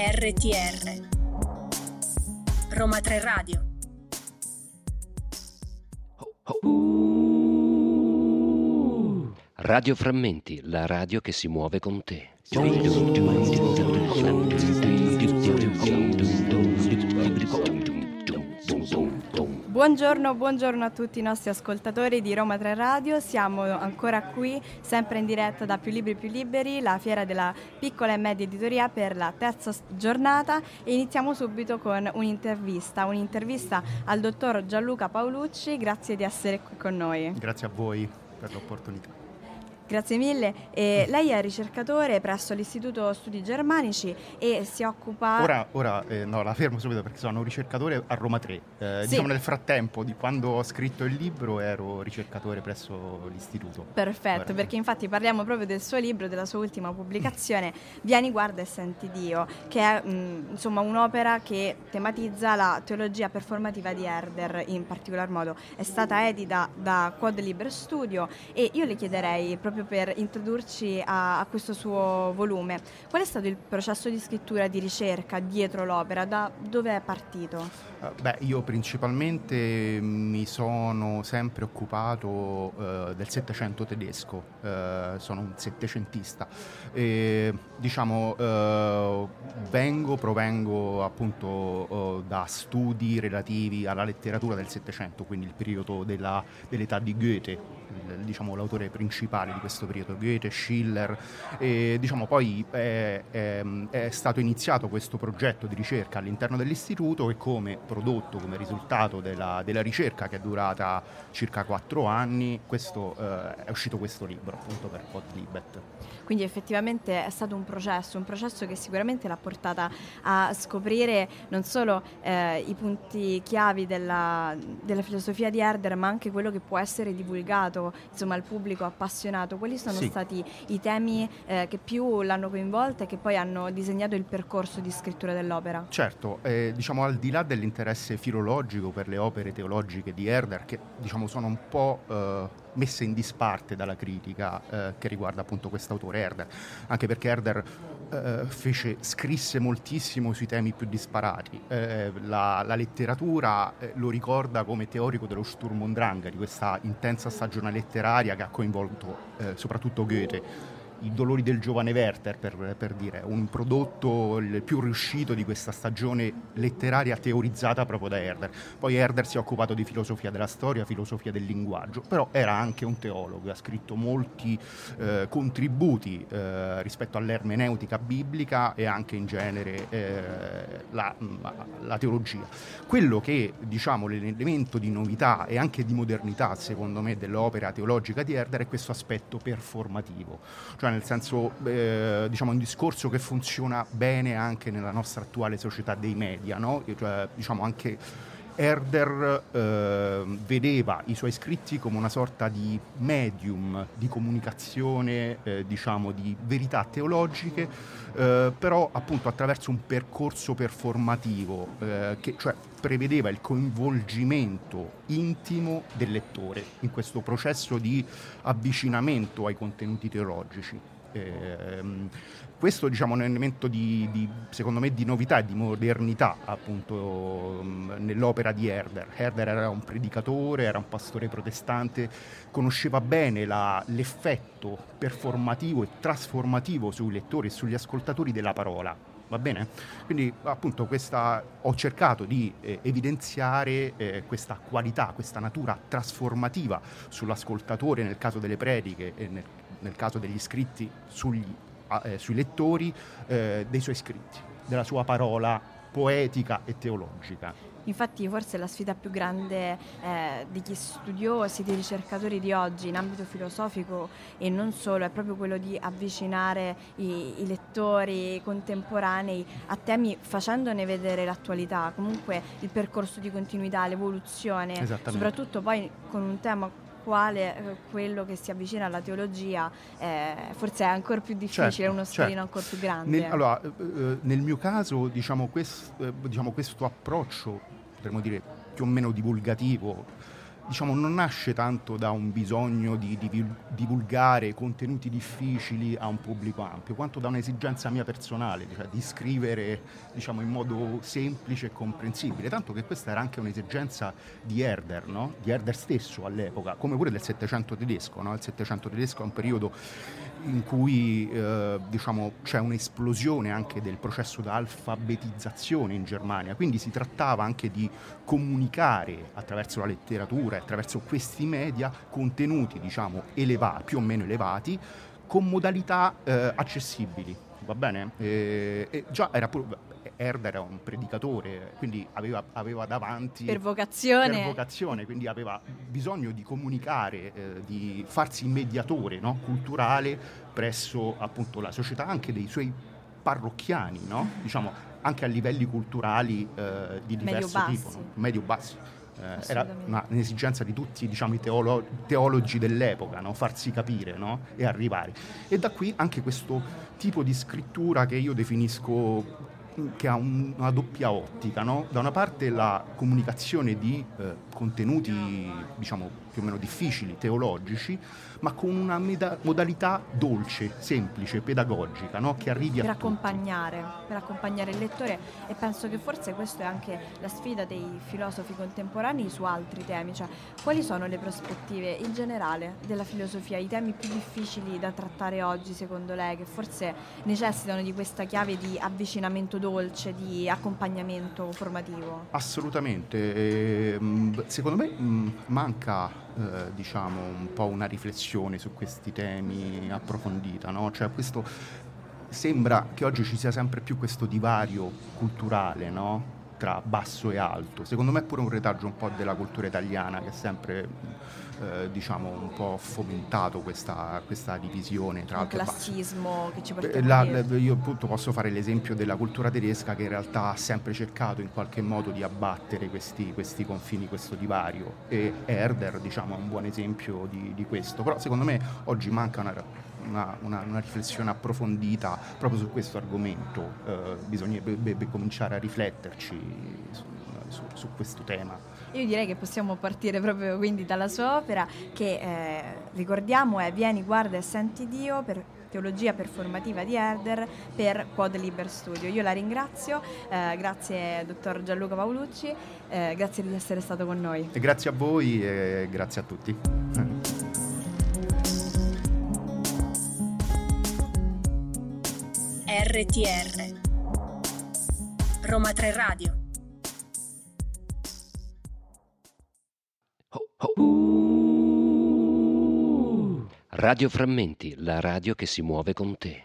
RTR Roma 3 Radio Radio Frammenti, la radio che si muove con te. Buongiorno, buongiorno a tutti i nostri ascoltatori di Roma 3 Radio, siamo ancora qui, sempre in diretta da Più Libri Più Liberi, la fiera della piccola e media editoria per la terza giornata e iniziamo subito con un'intervista, un'intervista al dottor Gianluca Paolucci, grazie di essere qui con noi. Grazie a voi per l'opportunità. Grazie mille. E lei è ricercatore presso l'Istituto Studi Germanici e si occupa... Ora, ora eh, no, la fermo subito perché sono un ricercatore a Roma 3. Eh, Sì. Diciamo nel frattempo di quando ho scritto il libro ero ricercatore presso l'istituto. Perfetto, Ora- perché infatti parliamo proprio del suo libro, della sua ultima pubblicazione, Vieni, guarda e senti Dio, che è mh, insomma un'opera che tematizza la teologia performativa di Herder in particolar modo. È stata edita da Quad Libre Studio e io le chiederei, proprio per introdurci a, a questo suo volume, qual è stato il processo di scrittura, di ricerca dietro l'opera, da dove è partito? Eh, Beh, io principalmente mi sono sempre occupato eh, del Settecento tedesco, eh, sono un settecentista. E, diciamo, eh, vengo, provengo appunto eh, da studi relativi alla letteratura del Settecento, quindi il periodo della- dell'età di Goethe, diciamo l'autore principale di questo periodo, Goethe, Schiller. E, diciamo, poi è, è- è stato iniziato questo progetto di ricerca all'interno dell'istituto e come prodotto, come risultato della, della ricerca che è durata circa quattro anni, questo, eh, è uscito questo libro appunto per Podlibet. Quindi effettivamente è stato un processo, un processo che sicuramente l'ha portata a scoprire non solo eh, i punti chiavi della, della filosofia di Herder, ma anche quello che può essere divulgato insomma, al pubblico appassionato. Quali sono Sì. stati i temi eh, che più l'hanno coinvolta e che poi hanno disegnato il percorso di scrittura dell'opera? Certo, eh, diciamo al di là dell'interesse filologico per le opere teologiche di Herder, che diciamo sono un po' eh, messe in disparte dalla critica eh, che riguarda appunto quest'autore Herder, anche perché Herder eh, fece, scrisse moltissimo sui temi più disparati. Eh, la, la letteratura eh, lo ricorda come teorico dello Sturm und Drang, di questa intensa stagione letteraria che ha coinvolto eh, soprattutto Goethe i dolori del giovane Werther, per, per dire, un prodotto il più riuscito di questa stagione letteraria teorizzata proprio da Herder. Poi Herder si è occupato di filosofia della storia, filosofia del linguaggio, però era anche un teologo, ha scritto molti eh, contributi eh, rispetto all'ermeneutica biblica e anche in genere eh, la, la teologia. Quello che diciamo l'elemento di novità e anche di modernità, secondo me, dell'opera teologica di Herder è questo aspetto performativo, cioè nel senso eh, diciamo un discorso che funziona bene anche nella nostra attuale società dei media, no? Cioè, diciamo anche Herder eh, vedeva i suoi scritti come una sorta di medium di comunicazione, eh, diciamo di verità teologiche, eh, però appunto attraverso un percorso performativo eh, che cioè prevedeva il coinvolgimento intimo del lettore in questo processo di avvicinamento ai contenuti teologici. Ehm, questo diciamo, è un elemento di, di, secondo me di novità e di modernità appunto mm, nell'opera di Herder. Herder era un predicatore, era un pastore protestante, conosceva bene la- l'effetto performativo e trasformativo sui lettori e sugli ascoltatori della parola. Va bene? Quindi appunto questa, ho cercato di eh, evidenziare eh, questa qualità, questa natura trasformativa sull'ascoltatore nel caso delle prediche e nel, nel caso degli scritti sugli, eh, sui lettori eh, dei suoi scritti, della sua parola poetica e teologica. Infatti forse la sfida più grande eh, degli studiosi, dei ricercatori di oggi in ambito filosofico e non solo, è proprio quello di avvicinare i, i lettori contemporanei a temi facendone vedere l'attualità, comunque il percorso di continuità, l'evoluzione, soprattutto poi con un tema quale eh, quello che si avvicina alla teologia eh, forse è ancora più difficile, Certo, uno scalino certo. ancora più grande. Nel, allora, eh, eh, nel mio caso, diciamo, quest- eh, diciamo, questo approccio, potremmo dire più o meno divulgativo, diciamo, non nasce tanto da un bisogno di, di, divulgare contenuti difficili a un pubblico ampio, quanto da un'esigenza mia personale, cioè di scrivere diciamo, in modo semplice e comprensibile, tanto che questa era anche un'esigenza di Herder, no? di Herder stesso all'epoca, come pure del Settecento tedesco. No? Il Settecento tedesco è un periodo in cui eh, diciamo, c'è un'esplosione anche del processo d'alfabetizzazione in Germania, quindi si trattava anche di comunicare attraverso la letteratura e attraverso questi media contenuti diciamo, elevati, più o meno elevati con modalità eh, accessibili. Va bene? E, e già era pure, Herder era un predicatore, quindi aveva, aveva davanti... Per vocazione. Per vocazione, quindi aveva bisogno di comunicare, eh, di farsi mediatore no? culturale presso appunto la società, anche dei suoi parrocchiani, no? diciamo, anche a livelli culturali eh, di diverso medio tipo, no? medio-bassi. Eh, era una, un'esigenza di tutti diciamo, i teolo- teologi dell'epoca, no? farsi capire no? e arrivare. E da qui anche questo tipo di scrittura che io definisco che ha un, una doppia ottica, no? da una parte la comunicazione di eh, contenuti diciamo più o meno difficili, teologici, ma con una meda- modalità dolce, semplice, pedagogica, no? che arrivi per a accompagnare, per accompagnare il lettore e penso che forse questa è anche la sfida dei filosofi contemporanei su altri temi, cioè quali sono le prospettive in generale della filosofia, i temi più difficili da trattare oggi secondo lei, che forse necessitano di questa chiave di avvicinamento dolce, di accompagnamento formativo? Assolutamente, e, ehm, secondo me mm, manca eh, diciamo, un po' una riflessione su questi temi approfondita, no? Cioè questo sembra che oggi ci sia sempre più questo divario culturale, no? Tra basso e alto. Secondo me è pure un retaggio un po' della cultura italiana che è sempre eh, diciamo un po' fomentato questa, questa divisione tra. Il classismo che ci porta la, Io appunto posso fare l'esempio della cultura tedesca che in realtà ha sempre cercato in qualche modo di abbattere questi, questi confini, questo divario e Herder diciamo è un buon esempio di, di questo, però secondo me oggi manca una una, una, una, riflessione approfondita proprio su questo argomento, eh, bisognerebbe cominciare a rifletterci su, su, su questo tema. Io direi che possiamo partire proprio quindi dalla sua opera che eh, ricordiamo è Vieni, guarda e senti Dio per teologia performativa di Herder per Quad Liber Studio. Io la ringrazio, eh, grazie dottor Gianluca Paolucci, eh, grazie di essere stato con noi. E grazie a voi e grazie a tutti. RTR Roma 3 Radio. Radio Frammenti, la radio che si muove con te.